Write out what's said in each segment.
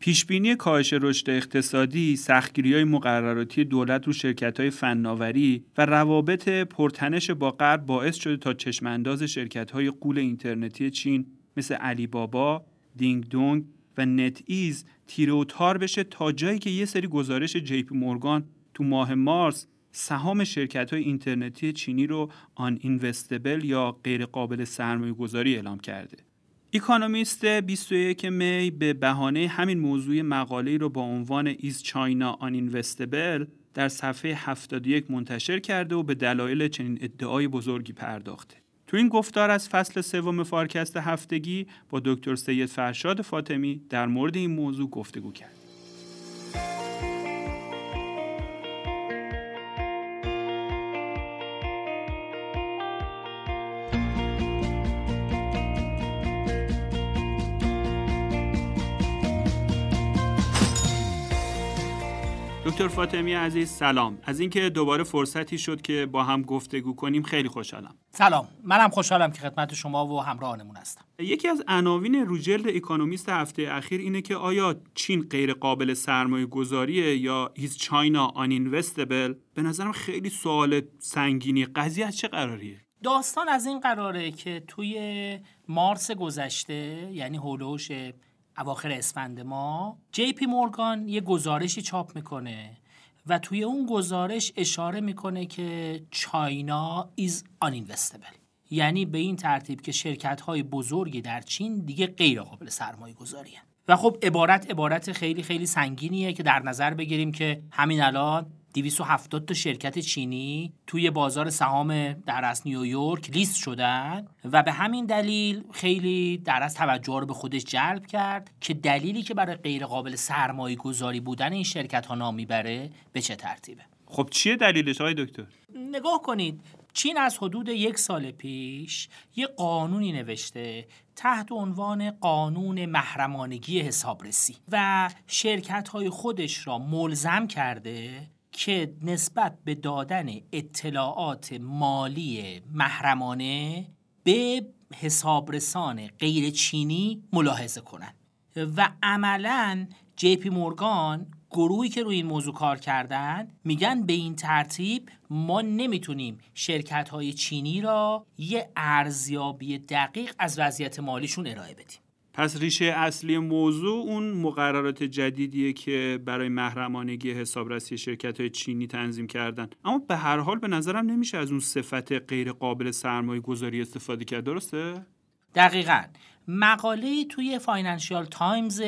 پیشبینی کاهش رشد اقتصادی، سختگیری های مقرراتی دولت رو شرکت های فناوری و روابط پرتنش با غرب باعث شده تا چشمانداز شرکت های غول اینترنتی چین مثل علی بابا، دینگ دونگ و NetEase تیره و تار بشه تا جایی که یه سری گزارش JP Morgan تو ماه مارس سهام شرکت های اینترنتی چینی رو uninvestable یا غیر قابل سرمایه گذاری اعلام کرده. Economist 21 می به بهانه همین موضوع مقاله رو با عنوان China uninvestable در صفحه 71 منتشر کرده و به دلایل چنین ادعای بزرگی پرداخته. تو این گفتار از فصل سوم Forecast هفتگی با دکتر سید فرشاد فاطمی در مورد این موضوع گفتگو کرد. دکتر فاطمی عزیز سلام. از اینکه دوباره فرصتی شد که با هم گفتگو کنیم خیلی خوشحالم. سلام. منم خوشحالم که خدمت شما و همراهانمون هستم. یکی از عناوین روجلد اکونومیست هفته اخیر اینه که آیا چین غیر قابل سرمایه گذاریه یا هیز چاینا آن اینوستبل به نظرم خیلی سوال سنگینی قضیه از چه قراریه؟ داستان از این قراره که توی مارس گذشته یعنی هولوش اواخر اسفند ما جی پی مورگان یه گزارشی چاپ می‌کنه و توی اون گزارش اشاره می‌کنه که China is uninvestable یعنی به این ترتیب که شرکت های بزرگی در چین دیگه غیر قابل سرمایه گذاریه و خب عبارت عبارت خیلی خیلی سنگینیه که در نظر بگیریم که همین الان 270 تا شرکت چینی توی بازار سهام در نیویورک لیست شدن و به همین دلیل خیلی در از توجه رو به خودش جلب کرد که دلیلی که برای غیر قابل سرمایه گذاری بودن این شرکت ها نام می‌بره به چه ترتیبه؟ خب چیه دلیلش های دکتر؟ نگاه کنید چین از حدود یک سال پیش یه قانونی نوشته تحت عنوان قانون محرمانگی حسابرسی و شرکت های خودش را ملزم کرده که نسبت به دادن اطلاعات مالی محرمانه به حسابرسان غیر چینی ملاحظه کنند و عملا جی پی مورگان گروهی که روی این موضوع کار کردن میگن به این ترتیب ما نمی‌تونیم شرکت های چینی را یه ارزیابی دقیق از وضعیت مالیشون ارائه بدیم. پس ریشه اصلی موضوع اون مقررات جدیدیه که برای محرمانگی حسابرسی شرکت های چینی تنظیم کردن. اما به هر حال به نظرم نمیشه از اون صفت غیر قابل سرمایه گذاری استفاده کرد. درسته؟ دقیقا. مقاله توی فاینانشیال تایمز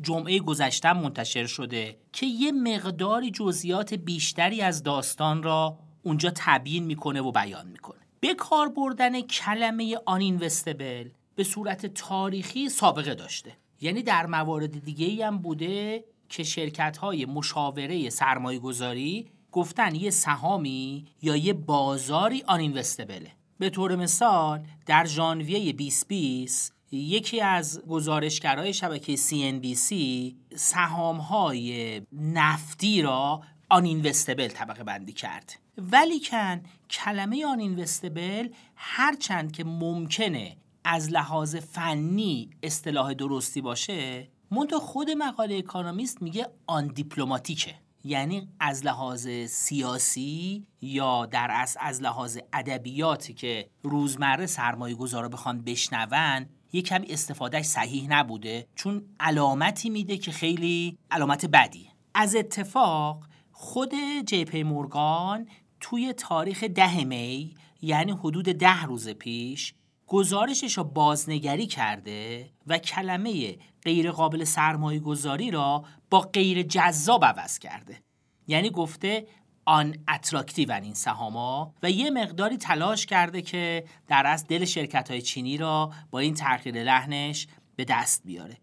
جمعه گذشته منتشر شده که یه مقداری جزئیات بیشتری از داستان را اونجا تبیین می‌کنه و بیان می‌کنه. به کار بردن کلمه uninvestable به صورت تاریخی سابقه داشته. یعنی در موارد دیگه ای هم بوده که شرکت های مشاوره سرمایه گذاری گفتن یه سهامی یا یه بازاری uninvestable ـه به طور مثال در ژانویه 2020 یکی از گزارشگرای شبکه CNBC سهام های نفتی را آن اینوستبل طبقه بندی کرد. ولیکن کلمه آن اینوستبل هرچند که ممکنه از لحاظ فنی اصطلاح درستی باشه منتها خود مقاله اکانومیست میگه آن دیپلماتیکه. یعنی از لحاظ سیاسی یا در اصل از لحاظ ادبیاتی که روزمره سرمایه گذارا بخوان بشنون یه کمی استفادهش صحیح نبوده. چون علامتی میده که خیلی علامت بدی از اتفاق خود جی پی مورگان توی تاریخ ده می یعنی حدود ده روز پیش گزارشش را بازنگری کرده و کلمه غیر قابل سرمایه گذاری را با غیر جذاب عوض کرده. یعنی گفته unattractive این سهاما و یه مقداری تلاش کرده که در از دل شرکت های چینی را با این تغییر لحنش به دست بیاره.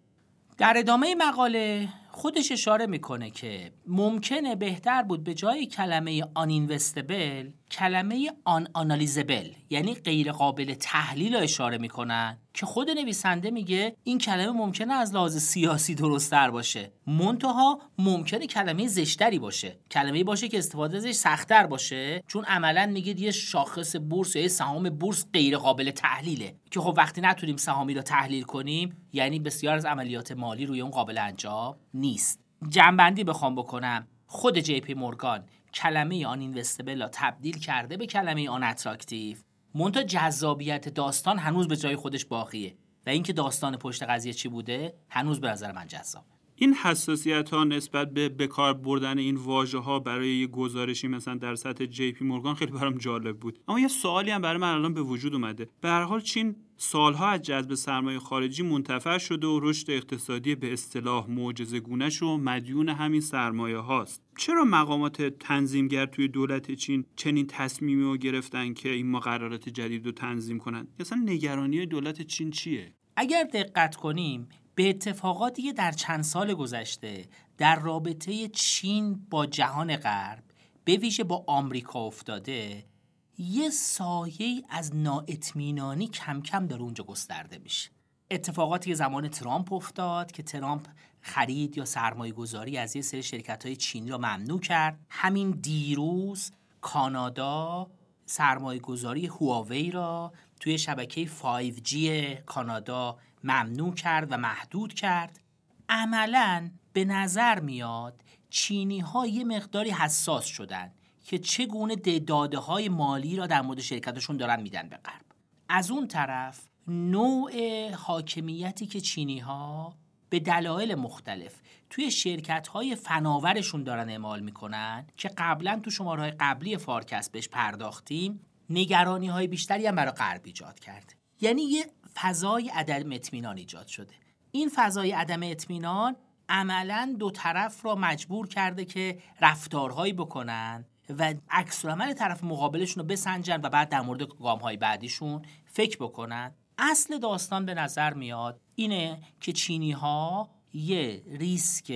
در ادامه مقاله خودش اشاره می‌کنه که ممکنه بهتر بود به جای کلمه آن اینوستبل کلمه آن آنالیزبل یعنی غیر قابل تحلیل رو اشاره می‌کنن که خود نویسنده میگه این کلمه ممکنه از لحاظ سیاسی درستتر باشه. منتها ممکنه کلمه زشتری باشه. کلمه باشه که استفاده ازش سختتر باشه چون عملا میگه یه شاخص بورس یا سهام بورس غیر قابل تحلیله. که خب وقتی نتونیم سهامی رو تحلیل کنیم یعنی بسیار از عملیات مالی روی اون قابل انجام نیست. جمع‌بندی بخوام بکنم. خود جی پی مورگان کلمه uninvestable را تبدیل کرده به کلمه unattractive. منتها جذابیت داستان هنوز به جای خودش باقیه. و اینکه داستان پشت قضیه چی بوده هنوز به نظر من جذاب. این حساسیت ها نسبت به بکار بردن این واژه ها برای یه گزارشی مثلا در سطح جی پی مورگان خیلی برام جالب بود. اما یه سوالی هم برای من الان به وجود اومده. به هر حال چین سالها از جذب سرمایه خارجی منتفع شده و رشد اقتصادی به اصطلاح معجزه‌گونه‌ش و مدیون همین سرمایه هاست. چرا مقامات تنظیمگر توی دولت چین چنین تصمیمی رو گرفتن که این مقررات جدید رو تنظیم کنن؟ اصلا نگرانی دولت چین چیه؟ اگر دقت کنیم به اتفاقاتی که در چند سال گذشته در رابطه چین با جهان غرب به ویژه با آمریکا افتاده یه سایه از نااطمینانی کم کم داره اونجا گسترده میشه. اتفاقاتی که زمان ترامپ افتاد که ترامپ خرید یا سرمایه گذاری از یه سری شرکت های چینی را ممنوع کرد. همین دیروز کانادا سرمایه گذاری هواوی را توی شبکه 5G کانادا ممنوع کرد و محدود کرد. عملا به نظر میاد چینی ها یه مقداری حساس شدن که چگونه داده های مالی را در مورد شرکتشون دارن میدن به غرب. از اون طرف نوع حاکمیتی که چینی ها به دلایل مختلف توی شرکت های فناورشون دارن اعمال می‌کنن که قبلا تو شماره قبلی فارکست بهش پرداختیم نگرانی های بیشتری هم برای غرب ایجاد کرد. یعنی یه فضای عدم اطمینان ایجاد شده. این فضای عدم اطمینان عملا دو طرف را مجبور کرده که رفتارهایی بکنن و عکس‌العمل طرف مقابلشون رو بسنجن و بعد در مورد گام های بعدیشون فکر بکنن. اصل داستان به نظر میاد اینه که چینی ها یه ریسک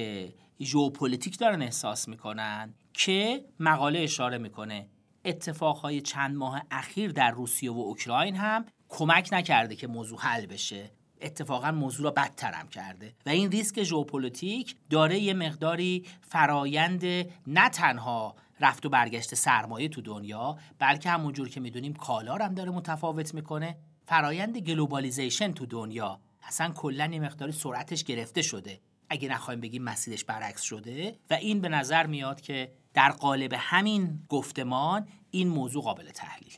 ژئوپلیتیک دارن احساس می‌کنن که مقاله اشاره می‌کنه. اتفاقهای چند ماه اخیر در روسیه و اوکراین هم کمک نکرده که موضوع حل بشه. اتفاقا موضوع را بدترم کرده و این ریسک ژئوپلیتیک داره یه مقداری فرایند نه تنها رفت و برگشت سرمایه تو دنیا بلکه همونجور که می‌دونیم کالا هم داره متفاوت می‌کنه. فرایند globalization تو دنیا اصلا کلا یه مقداری سرعتش گرفته شده. اگه نخوایم بگیم مسیرش برعکس شده و این به نظر میاد که در قالب همین گفتمان این موضوع قابل تحلیله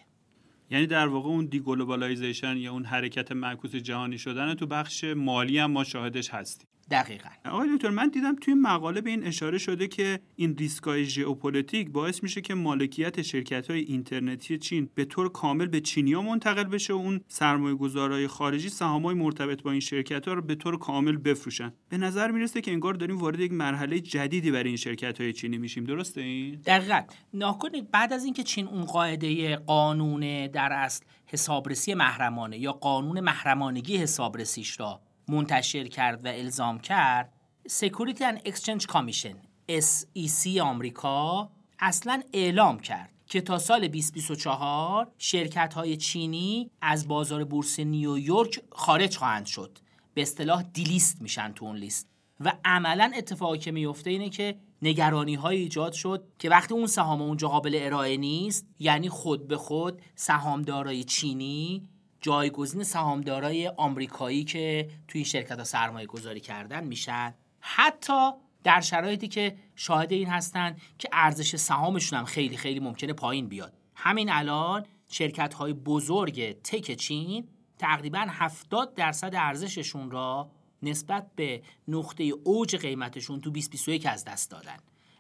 یعنی در واقع اون deglobalization یا اون حرکت معکوس جهانی شدن تو بخش مالی هم ما شاهدش هستیم. دقیقا. آقای دکتر من دیدم توی مقاله به این اشاره شده که این ریسکای ژئوپلیتیک باعث میشه که مالکیت شرکت های اینترنتی چین به طور کامل به چینیا منتقل بشه و اون سرمایه گذارای خارجی سهامای مرتبط با این شرکت ها رو به طور کامل بفروشن. به نظر می‌رسه که انگار داریم وارد یک مرحله جدیدی برای این شرکت های چینی میشیم. درسته این؟ دقیقا. ناکنید بعد از اینکه چین اون قاعده قانون در اصل حسابرسی محرمانه یا قانون محرمانگی حسابرسیش را منتشر کرد و الزام کرد سکوریتی and Exchange Commission SEC آمریکا اصلا اعلام کرد که تا سال 2024 شرکت های چینی از بازار بورس نیویورک خارج خواهند شد. به اصطلاح دیلیست میشن تو اون لیست. و عملا اتفاقی که میفته اینه که نگرانی های ایجاد شد که وقتی اون سهام اونجا قابل ارائه نیست یعنی خود به خود سهامدارای چینی جایگزین سهامدارای آمریکایی که توی این شرکت ها سرمایه گذاری کردن میشن. حتی در شرایطی که شاهد این هستن که ارزش سهامشون هم خیلی خیلی ممکنه پایین بیاد. همین الان شرکت های بزرگ تک چین تقریبا 70 درصد ارزششون را نسبت به نقطه اوج قیمتشون تو 2021 از دست دادن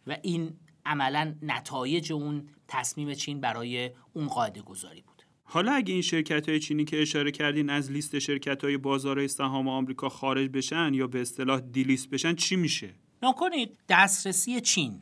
و این عملا نتایج اون تصمیم چین برای اون قاعده گذاری بود. حالا اگه این شرکت های چینی که اشاره کردین از لیست شرکت های بازار سهام آمریکا خارج بشن یا به اصطلاح دیلیست بشن چی میشه؟ نکنید دسترسی چین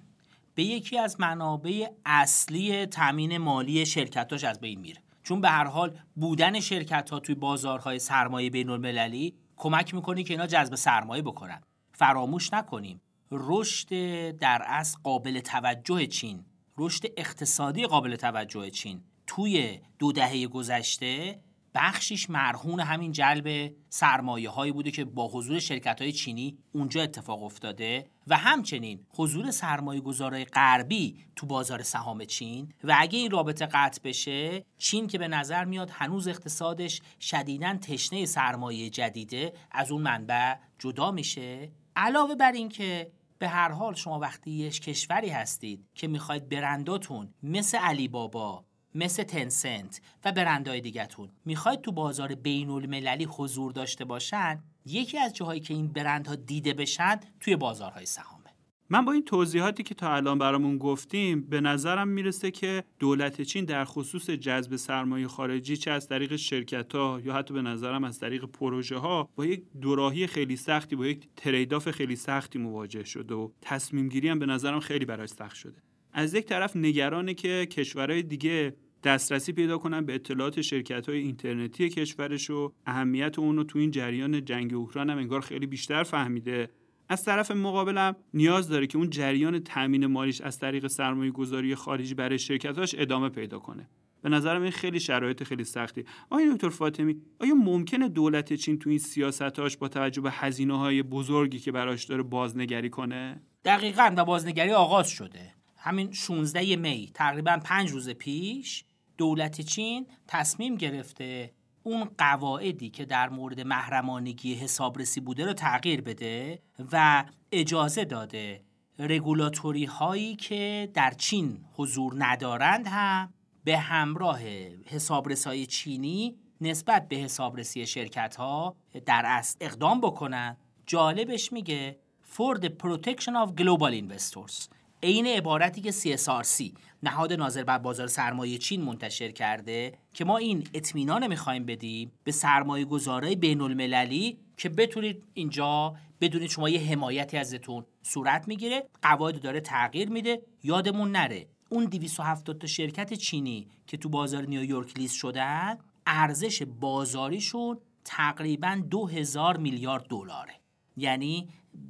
به یکی از منابع اصلی تامین مالی شرکتاش از بین میره چون به هر حال بودن شرکت ها توی بازارهای سرمایه بین المللی کمک می‌کنه که اینا جذب سرمایه بکنن فراموش نکنیم رشد در اصل قابل توجه چین رشد اقتصادی قابل توجه چین توی دو دهه گذشته بخشیش مرهون همین جلب سرمایه هایی بوده که با حضور شرکت های چینی اونجا اتفاق افتاده و همچنین حضور سرمایه گذارای غربی تو بازار سهام چین. و اگه این رابطه قطع بشه چین که به نظر میاد هنوز اقتصادش شدیداً تشنه سرمایه جدیده از اون منبع جدا میشه. علاوه بر اینکه به هر حال شما وقتی یه کشوری هستید که می‌خواید برنداتون مثل علی بابا مثل تنسنت و برندهای دیگهتون. می‌خواید تو بازار بین المللی حضور داشته باشن؟ یکی از جاهایی که این برندها دیده بشن توی بازارهای سهامه. من با این توضیحاتی که تا الان برامون گفتیم به نظرم می‌رسه که دولت چین در خصوص جذب سرمایه خارجی چه از طریق شرکت ها یا حتی به نظرم از طریق پروژه ها با یک دوراهی خیلی سختی با یک تریداف خیلی سختی مواجه شده و تصمیم گیری هم به نظرم خیلی براش سخت شده. از یک طرف نگرانه که کشورهای دیگه دسترسی پیدا کنن به اطلاعات شرکت های اینترنتی کشورش و اهمیت اون رو تو این جریان جنگ اوکراین هم انگار خیلی بیشتر فهمیده. از طرف مقابلم نیاز داره که اون جریان تامین مالیش از طریق سرمایه گذاری خارجی برای شرکتاش ادامه پیدا کنه. به نظرم این خیلی شرایط خیلی سختی. آیا دکتر فاطمی آیا ممکنه دولت چین تو این سیاستاش با توجه به هزینه های بزرگی که براش داره بازنگری کنه؟ دقیقا و بازنگری آغاز شده. همین 16 می تقریبا پنج روز پیش دولت چین تصمیم گرفته اون قواعدی که در مورد محرمانگی حسابرسی بوده رو تغییر بده و اجازه داده رگولاتوری هایی که در چین حضور ندارند هم به همراه حسابرسای چینی نسبت به حسابرسی شرکت ها در اصل اقدام بکنن. جالبش میگه for the protection of global investors. عین عبارتی که CSRC نهاد ناظر بر بازار سرمایه چین منتشر کرده که ما این اطمینان می‌خوایم بدیم به سرمایه گذارای بین المللی که بتونید اینجا بدونید شما یه حمایتی ازتون صورت می‌گیره قواعد داره تغییر میده یادمون نره. اون 270 تا شرکت چینی که تو بازار نیویورک لیست شدن ارزش بازاریشون تقریبا 2000 میلیارد دلاره. یعنی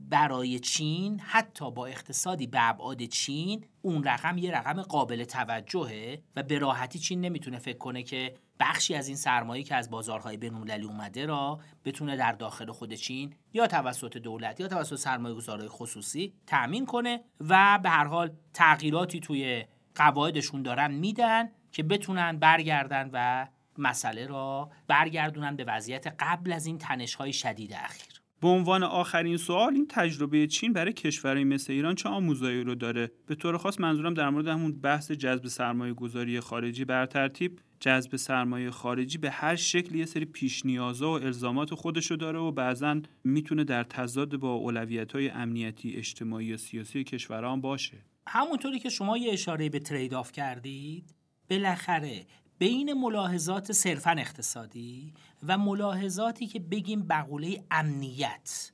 برای چین حتی با اقتصادی به ابعاد چین اون رقم یه رقم قابل توجهه و به راحتی چین نمی‌تونه فکر کنه که بخشی از این سرمایه که از بازارهای بین‌المللی اومده را بتونه در داخل خود چین یا توسط دولت یا توسط سرمایه گذارهای خصوصی تأمین کنه و به هر حال تغییراتی توی قواعدشون دارن میدن که بتونن برگردن و مسئله را برگردونن به وضعیت قبل از این تنش‌های شدید اخیر. به عنوان آخرین سوال این تجربه چین برای کشورهای مثل ایران چه آموزایی رو داره؟ به طور خاص منظورم در مورد همون بحث جذب سرمایه گذاری خارجی بر ترتیب جذب سرمایه خارجی به هر شکلی یه سری پیش نیازا و الزامات خودشو داره و بعضا می‌تونه در تضاد با اولویت های امنیتی اجتماعی و سیاسی کشوران باشه. همونطوری که شما یه اشاره به trade-off کردید بالاخره بین ملاحظات صرفا اقتصادی و ملاحظاتی که بگیم مقوله امنیت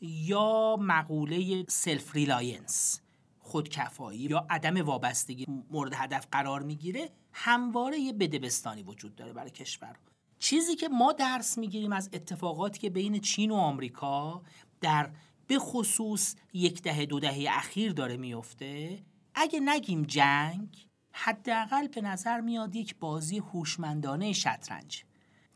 یا مقوله self-reliance خودکفایی یا عدم وابستگی مورد هدف قرار می‌گیره همواره یه بدبستانی وجود داره برای کشور. چیزی که ما درس می‌گیریم از اتفاقاتی که بین چین و آمریکا در به خصوص یک دهه دو دهه اخیر داره میفته اگه نگیم جنگ حداقل به نظر میاد یک بازی هوشمندانه شطرنج.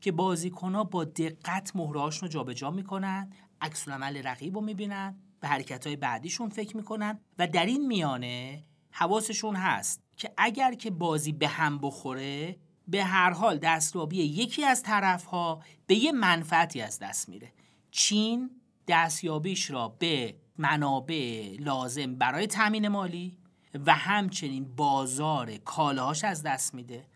که بازیکنها با دقت مهرهاشون رو جابجا می‌کنن عکس رقیب رو می‌بینن به حرکت بعدیشون فکر می‌کنن و در این میانه حواسشون هست که اگر که بازی به هم بخوره به هر حال دستیابی یکی از طرفها به یه منفعتی از دست میره. چین دستیابیش را به منابع لازم برای تامین مالی و همچنین بازار کالاهاش از دست میده.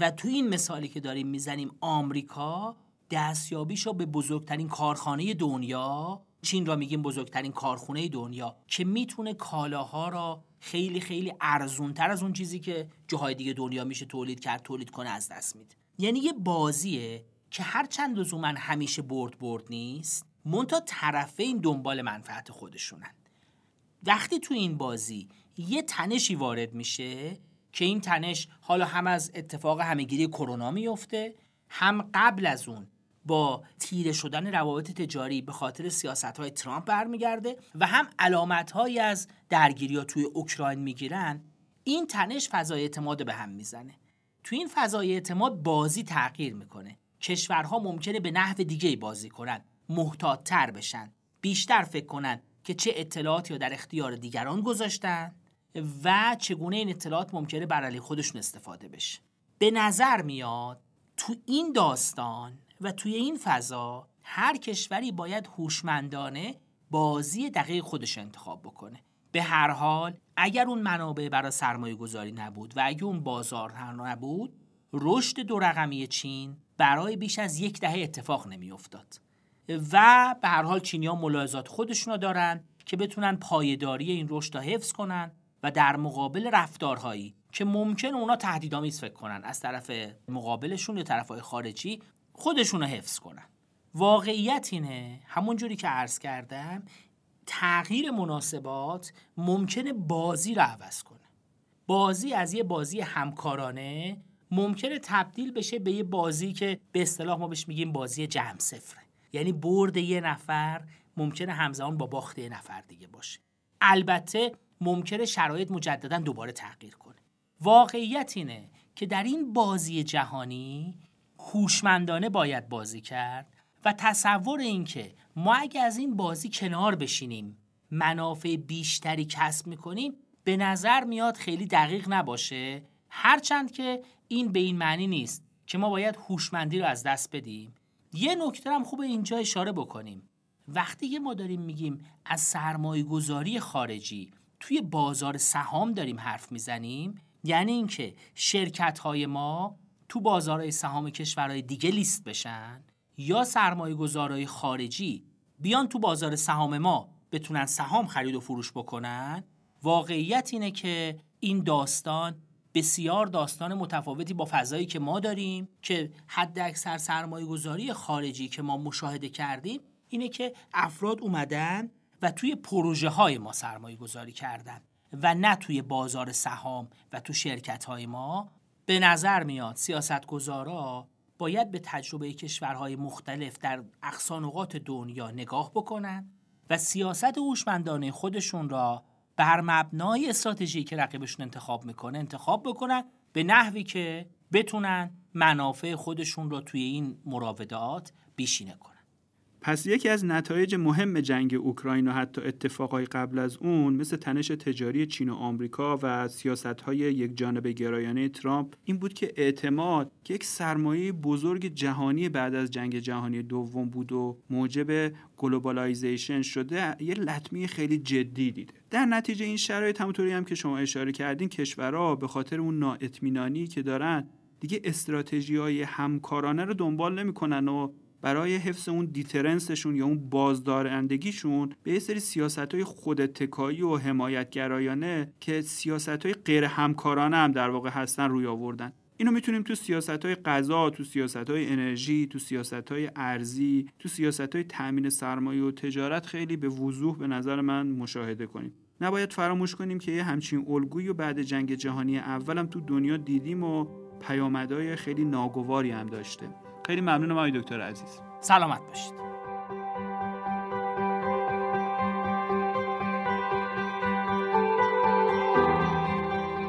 و تو این مثالی که داریم می‌زنیم آمریکا دستیابیش رو به بزرگترین کارخانه دنیا چین را میگیم بزرگترین کارخونه دنیا که می‌تونه کالاها را خیلی خیلی ارزونتر از اون چیزی که جاهای دیگه دنیا میشه تولید کرد تولید کنه از دست میده. یعنی یه بازیه که هر چند لزوما همیشه برد برد نیست مونتا طرفین دنبال منفعت خودشونن. وقتی تو این بازی یه تنشی وارد میشه که این تنش حالا هم از اتفاق همهگیری کرونا میفته هم قبل از اون با تیره شدن روابط تجاری به خاطر سیاست های ترامپ برمیگرده و هم علامت های از درگیری ها توی اوکراین می‌گیرن این تنش فضای اعتماد به هم می‌زنه. تو این فضای اعتماد بازی تغییر می‌کنه. کشورها ممکنه به نحو دیگه بازی کنن محتاطتر بشن بیشتر فکر کنن که چه اطلاعاتی رو در اختیار دیگران گذاشتن. و چگونه این اطلاعات ممکنه بر علیه خودشون استفاده بشه. به نظر میاد تو این داستان و توی این فضا هر کشوری باید هوشمندانه بازی دقیق خودش انتخاب بکنه. به هر حال اگر اون منابع برای سرمایه گذاری نبود و اگر اون بازار نبود رشد دو رقمی چین برای بیش از یک دهه اتفاق نمیافتاد. و به هر حال چینی ها ملاحظات خودشون دارن که بتونن پایداری این رشد را حفظ کنن و در مقابل رفتارهایی که ممکن اونا تهدیدآمیز فکر کنن. از طرف مقابلشون یا طرفهای خارجی خودشون رو حفظ کنن. واقعیت اینه همونجوری که عرض کردم تغییر مناسبات ممکنه بازی رو عوض کنه. بازی از یه بازی همکارانه ممکنه تبدیل بشه به یه بازی که به اصطلاح ما بهش میگیم بازی جمع صفره. یعنی برد یه نفر ممکنه همزمان با باخت یه نفر دیگه باشه. البته ممکنه شرایط مجددا دوباره تغییر کنه. واقعیت اینه که در این بازی جهانی هوشمندانه باید بازی کرد و تصور اینکه ما اگه از این بازی کنار بشینیم منافع بیشتری کسب می‌کنیم به نظر میاد خیلی دقیق نباشه. هرچند که این به این معنی نیست که ما باید هوشمندی رو از دست بدیم. یه نکته هم خوب اینجا اشاره بکنیم. وقتی که ما داریم میگیم از سرمایه گذاری خارجی توی بازار سهام داریم حرف می‌زنیم یعنی اینکه شرکت های ما تو بازارهای سهام کشورهای دیگه لیست بشن یا سرمایه گذارهای خارجی بیان تو بازار سهام ما بتونن سهام خرید و فروش بکنن. واقعیت اینه که این داستان بسیار داستان متفاوتی با فضایی که ما داریم که حد اکثر سرمایه گذاری خارجی که ما مشاهده کردیم اینه که افراد اومدن و توی پروژه های ما سرمایه گذاری کردن و نه توی بازار سهام و تو شرکت های ما. به نظر میاد سیاست گذارا باید به تجربه کشورهای مختلف در اقصی نقاط دنیا نگاه بکنن و سیاست هوشمندانه خودشون را بر مبنای استراتژی که رقیبشون انتخاب می‌کنه انتخاب بکنن به نحوی که بتونن منافع خودشون را توی این مراودات بیشینه کنن. پس یکی از نتایج مهم جنگ اوکراین و حتی اتفاقای قبل از اون مثل تنش تجاری چین و آمریکا و سیاست های یک جانب گرایانه ترامپ این بود که اعتماد که یک سرمایه بزرگ جهانی بعد از جنگ جهانی دوم بود و موجب globalization شده یه لطمه‌ی خیلی جدی دیده. در نتیجه این شرایط همونطوری هم که شما اشاره کردین کشورها به خاطر اون نااطمینانی که دارن دیگه استراتژی های همکارانه رو دنبال نمی‌کنن و برای حفظ اون دیترنسشون یا اون بازدارندگیشون به یه سری سیاست های خودتکایی و حمایتگرایانه که سیاست های غیر همکارانه هم در واقع هستن روی آوردن اینو می‌تونیم تو سیاست های غذا، تو سیاست های انرژی، تو سیاست های ارزی، تو سیاست های تامین سرمایه و تجارت خیلی به وضوح به نظر من مشاهده کنیم. نباید فراموش کنیم که یه همچین الگویی و بعد جنگ جهانی اولم تو دنیا دیدیم و پیامدهای خیلی ناگواری هم داشته. خیلی ممنونم آقای دکتر عزیز. سلامت باشید.